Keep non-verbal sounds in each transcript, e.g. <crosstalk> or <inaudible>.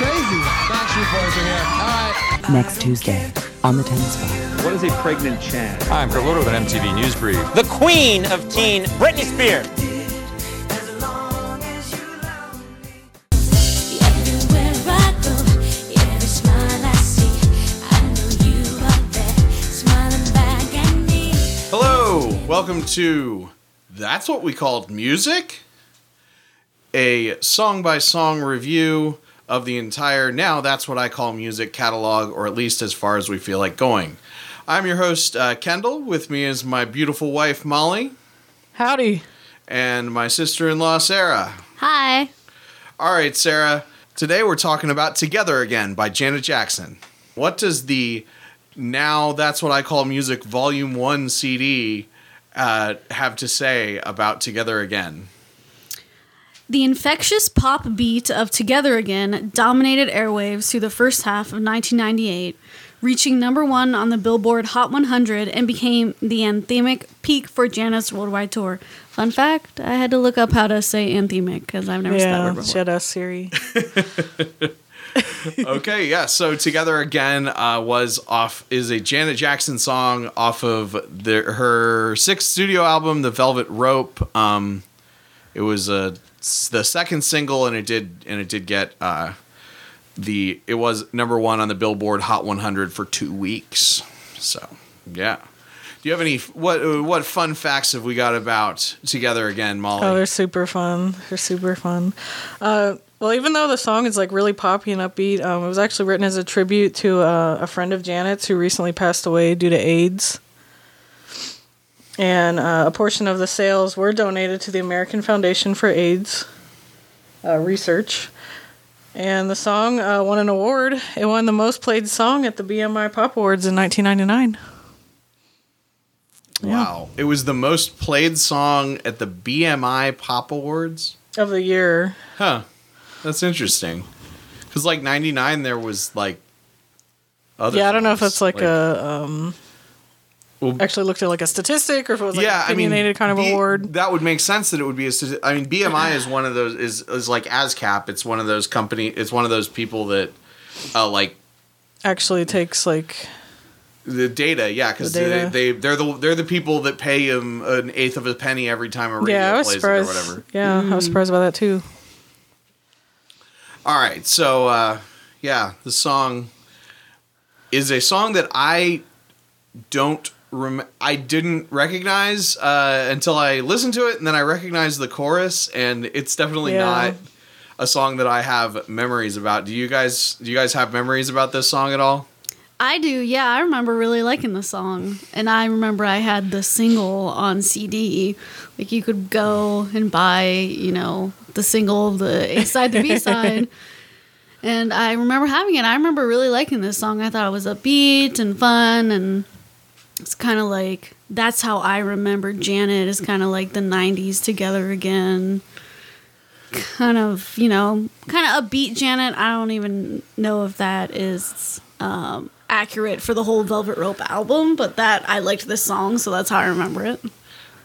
crazy. Backstreet Boys are here. All right. Next Tuesday on the Tennis Bar. What is a pregnant Chad? Hi, I'm Kurt Loder with an MTV News Brief. The queen of teen, Britney Spears. Everywhere I go, every smile I see, I know you are there, smiling back at me. Hello, welcome to That's What We Called Music, a song by song review of the entire Now That's What I Call Music catalog, or at least as far as we feel like going. I'm your host, uh, Kendall. With me is my beautiful wife, Molly, Howdy. and my sister in law, Sarah. Hi. All right, Sarah. Today we're talking about Together Again by Janet Jackson. What does the Now That's What I Call Music Volume 1 CD uh, have to say about Together Again? The infectious pop beat of Together Again dominated airwaves through the first half of 1998, reaching number one on the Billboard Hot 100 and became the anthemic peak for Janet's worldwide tour. Fun fact I had to look up how to say anthemic because I've never said that Yeah, word before. Shed us Siri. <laughs> <laughs> okay, yeah. So Together Again uh, was off is a Janet Jackson song off of the, her sixth studio album, The Velvet Rope. Um, it was a the second single, and it did and it did get uh, the it was number one on the Billboard Hot 100 for two weeks. So yeah. Do you have any what what fun facts have we got about Together Again, Molly? Oh, they're super fun. They're super fun. Uh, well, even though the song is like really poppy and upbeat, um, it was actually written as a tribute to uh, a friend of Janet's who recently passed away due to AIDS. And uh, a portion of the sales were donated to the American Foundation for AIDS uh, Research. And the song uh, won an award. It won the most played song at the BMI Pop Awards in 1999. Wow. It was the most played song at the BMI Pop Awards. Of the year. Huh. That's interesting. Cuz like 99 there was like other yeah, I don't know if songs, that's like, a um Well- actually looked at like a statistic or if it was like yeah, an I mean, opinionated kind of B- award. That would make sense that it would be a. stati- I mean, BMI is one of those is is like ASCAP. It's one of those company. It's one of those people that, uh, like Actually takes like the data. Yeah, because The they, they they're the they're the people that pay him an eighth of a penny every time a radio yeah, I was plays surprised. it or whatever. Yeah, I was surprised about that too. All right, so uh, yeah, the song is a song that I don't rem- I didn't recognize uh, until I listened to it, and then I recognized the chorus, and it's definitely Yeah. not a song that I have memories about. Do you guys do you guys have memories about this song at all? I do, yeah. I remember really liking the song. And I remember I had the single on CD. Like you could go and buy, you know, the single, the A side, the B <laughs> side. And I remember having it. I remember really liking this song. I thought it was upbeat and fun. And it's kind of like, that's how I remember Janet is kind of like the 90s together again. Kind of, you know, kind of upbeat Janet. I don't even know if that is um, accurate for the whole Velvet Rope album, but that I liked this song, so that's how I remember it.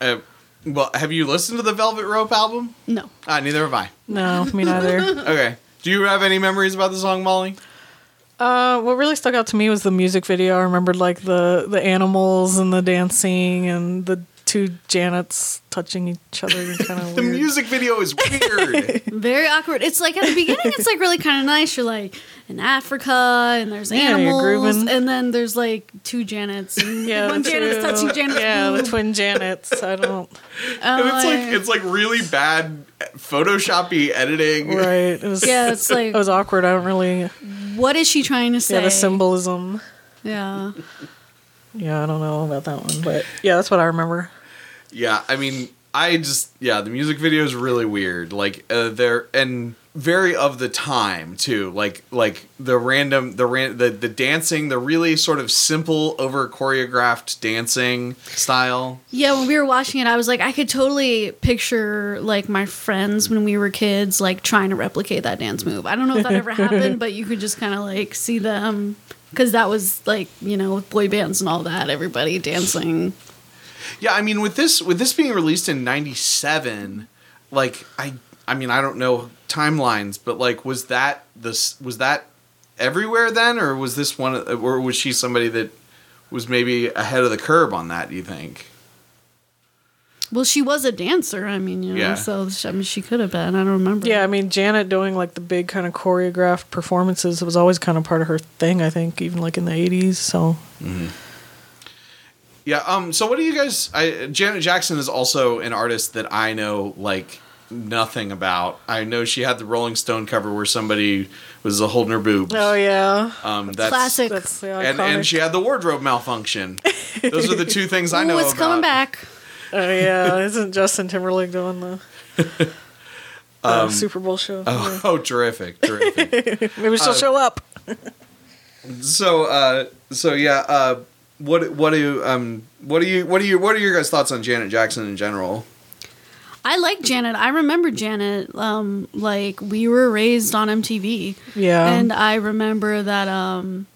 Uh, well, have you listened to the Velvet Rope album? No. Ah, neither have I. No, me neither. <laughs> Okay. Do you have any memories about the song, Molly? Uh, what really stuck out to me was the music video. I remembered like the the animals and the dancing and the two Janets touching each other. Kind of <laughs> The weird. music video is weird. <laughs> Very awkward. It's like at the beginning, it's like really kind of nice. You're like in Africa, and there's Yeah, you're animals, and then there's like two Janets, <laughs> Yeah, one the Janet's touching Janet's Yeah, the twin Janets. I don't. and it's like like- it's like really bad photoshoppy editing. Right. It was. Yeah, it's like- it was awkward. I don't really. What is she trying to say? Yeah, the symbolism. Yeah. Yeah, I don't know about that one, but yeah, that's what I remember. Yeah, I mean, I just yeah, the music video is really weird. Like uh, they're and very of the time too. Like like the random the ran the the dancing, the really sort of simple over choreographed dancing style. Yeah, when we were watching it, I was like, I could totally picture like my friends when we were kids, like trying to replicate that dance move. I don't know if that ever <laughs> happened, but you could just kind of like see them because that was like you know with boy bands and all that, everybody dancing. Yeah, I mean with this with this being released in 97, like I I mean, I don't know timelines, but like, was that this was that everywhere then, or was this one, or was she somebody that was maybe ahead of the curve on that? Do you think? Well, she was a dancer. I mean, you know, Yeah. so I mean, she could have been. I don't remember. Yeah, I mean Janet doing like the big kind of choreographed performances was always kind of part of her thing. I think even like in the '80s. So Yeah. Um. So, what do you guys? I, Janet Jackson is also an artist that I know like nothing about. I know she had the Rolling Stone cover where somebody was holding her boobs. oh yeah, Um. That's Classic. that's the And iconic. and she had the wardrobe malfunction. Those are the two things I Ooh, know it's about. coming back. oh yeah, isn't Justin Timberlake doing the? <laughs> the Super Bowl show. Um, Oh, oh, terrific, terrific. <laughs> Maybe she'll show up. so, uh, so yeah, uh, what, what do you, um, what do you, what do you, what are your guys' thoughts on Janet Jackson in general? I like Janet. I remember Janet. Um, like we were raised on MTV. Yeah. And I remember that. Um,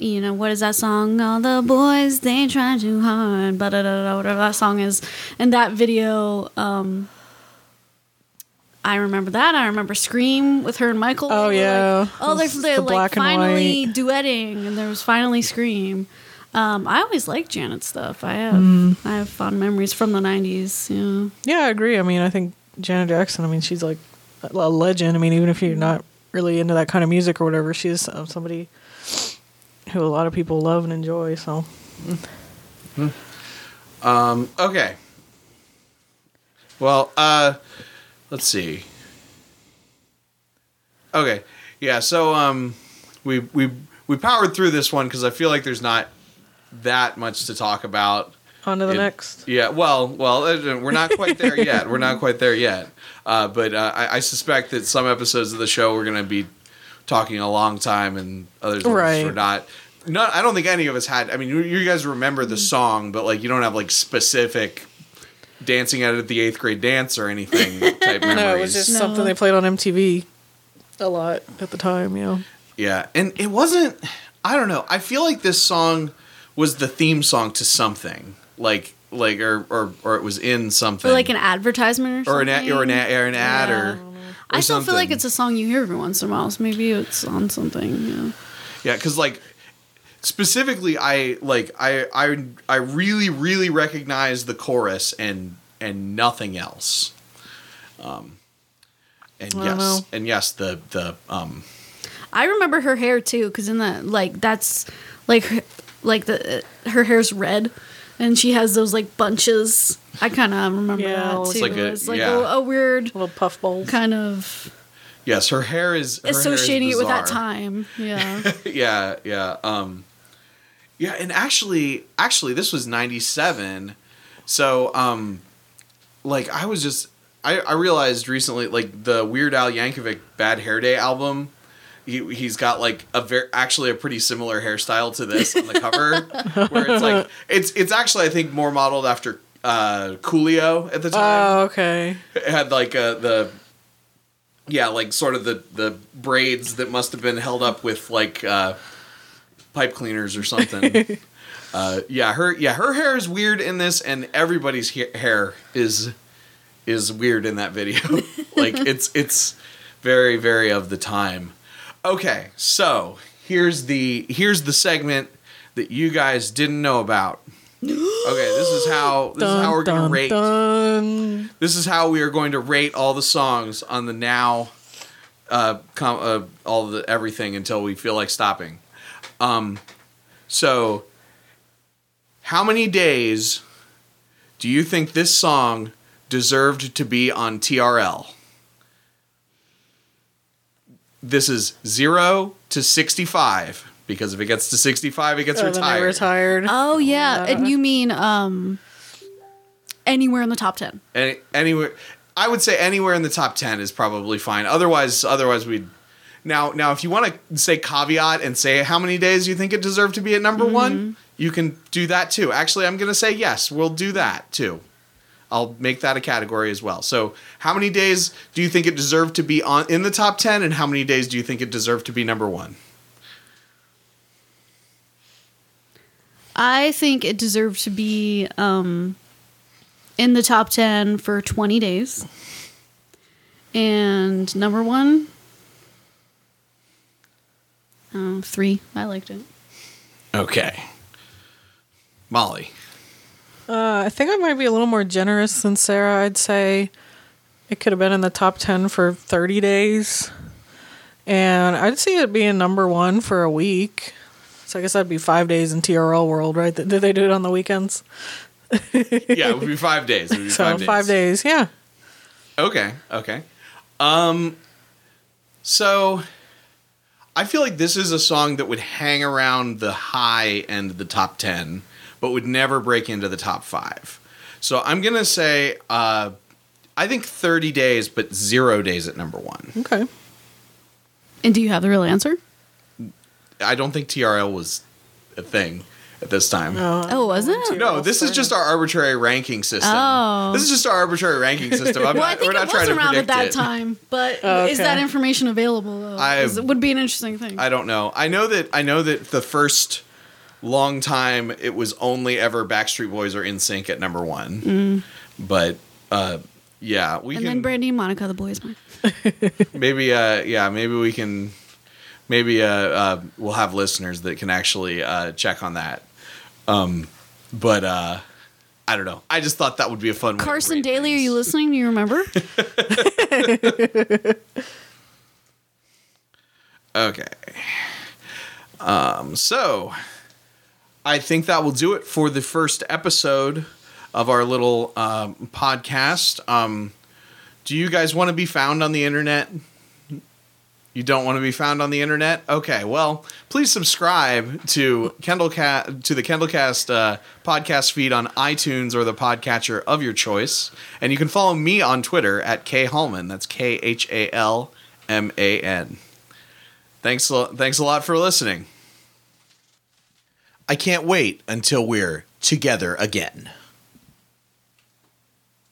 you know what is that song? All the boys they try too hard. But whatever that song is, and that video. Um, I remember that. I remember Scream with her and Michael. Oh, yeah. Like, oh, they're, they're the like and finally duetting, and there was finally Scream. Um, I always liked Janet stuff. I have Mm. I have fond memories from the '90s. Yeah. Yeah, I agree. I mean, I think Janet Jackson. I mean, she's like a a legend. I mean, even if you're not really into that kind of music or whatever, she's uh, somebody who a lot of people love and enjoy. So Um, okay. Well, uh, let's see. Okay, yeah. So, um, we we we powered through this one because I feel like there's not that much to talk about. on to the It- next. Yeah, well, well, uh, we're not quite there yet. We're not quite there yet. Uh, but uh, I, I suspect that some episodes of the show we're going to be talking a long time, and others Right. we're not. Not, I don't think any of us had. I mean, you, you guys remember the song, but like you don't have like specific dancing at it at the eighth grade dance or anything type memories. <laughs> No, it was just No. something they played on MTV a lot at the time. You know. Yeah, and it wasn't. I don't know. I feel like this song was the theme song to something, like like or or, or it was in something, For like an advertisement or or something. an ad, or an ad, or an ad or, or I still feel like it's a song you hear every once in a while. So maybe it's on something. Yeah. yeah, because like specifically, I like I I I really really recognize the chorus and and nothing else. Um, and I yes, and yes, the the um I remember her hair too, because in that like that's like like the her hair's red, and she has those like bunches. I kind of remember Yeah, that it's too. like a- it's like yeah. a, a weird Little puff kind of yes, her hair is her hair is associating it with that time. Yeah. <laughs> yeah, yeah. Um Yeah, and actually actually this was 97. So um like I was just I I realized recently like the Weird Al Yankovic Bad Hair Day album he, he's got like a very actually a pretty similar hairstyle to this on the cover where it's like <laughs> it's it's actually I think more modeled after uh Coolio at the time. Oh, okay. it had like uh, the yeah like sort of the the braids that must have been held up with like uh pipe cleaners or something. <laughs> Uh yeah her yeah her hair is weird in this and everybody's he- hair is is weird in that video. <laughs> Like it's it's very very of the time okay so here's the here's the segment that you guys didn't know about. Okay this is how this is how we're gonna Dun, rate. dun. this is how we are going to rate all the songs on the now uh, com- uh all the everything until we feel like stopping. Um so how many days do you think this song deserved to be on TRL this is 0 to 65 because if it gets to 65 it gets Oh, then they retired. retired. oh yeah, and you mean um anywhere in the top ten? Any, anywhere i would say anywhere in the top 10 is probably fine. Otherwise otherwise we'd now now if you want to say caveat and say how many days you think it deserved to be at number one you can do that too. Actually i'm going to say yes we'll do that too i'll make that a category as well so how many days do you think it deserved to be on in the top 10 and how many days do you think it deserved to be number one I think it deserved to be um, in the top 10 for 20 days. And number one, uh, three. I liked it. Okay. Molly. Uh, I think I might be a little more generous than Sarah. I'd say it could have been in the top 10 for 30 days. And I'd see it being number one for a week. So I guess that'd be five days in TRL world, right? Did they do it on the weekends? Yeah, it would be five days. Be <laughs> So five five days. days, yeah. Okay. Okay. Um. So, I feel like this is a song that would hang around the high end of the top ten, but would never break into the top five. So I'm gonna say, uh, I think 30 days, but zero days at number one. Okay. And do you have the real answer? I don't think TRL was a thing at this time. Oh, was it? No, this is just our arbitrary ranking system. Oh. This is just our arbitrary ranking system. I'm Well, I think we're it not was around at that it. time, but <laughs> Oh, is that information available though? I- it would be an interesting thing. I don't know. I know that I know that the first long time it was only ever Backstreet Boys or NSYNC at number one. But uh, yeah, we and can then Brandy and Monica, the boys. One. <laughs> maybe uh, yeah maybe we can maybe uh, uh, we'll have listeners that can actually uh, check on that. Um, but uh, I don't know. I just thought that would be a fun. way Carson rate Daly, are you listening? Do you remember? <laughs> <laughs> Okay. Um, so I think that will do it for the first episode of our little um, podcast. Um, do you guys want to be found on the internet? You don't want to be found on the internet? Okay, well, please subscribe to Kendallcast to the Kendallcast uh, podcast feed on iTunes or the podcatcher of your choice, and you can follow me on Twitter at K Hallman. That's K H A L M A N. Thanks, thanks a lot for listening. I can't wait until we're together again.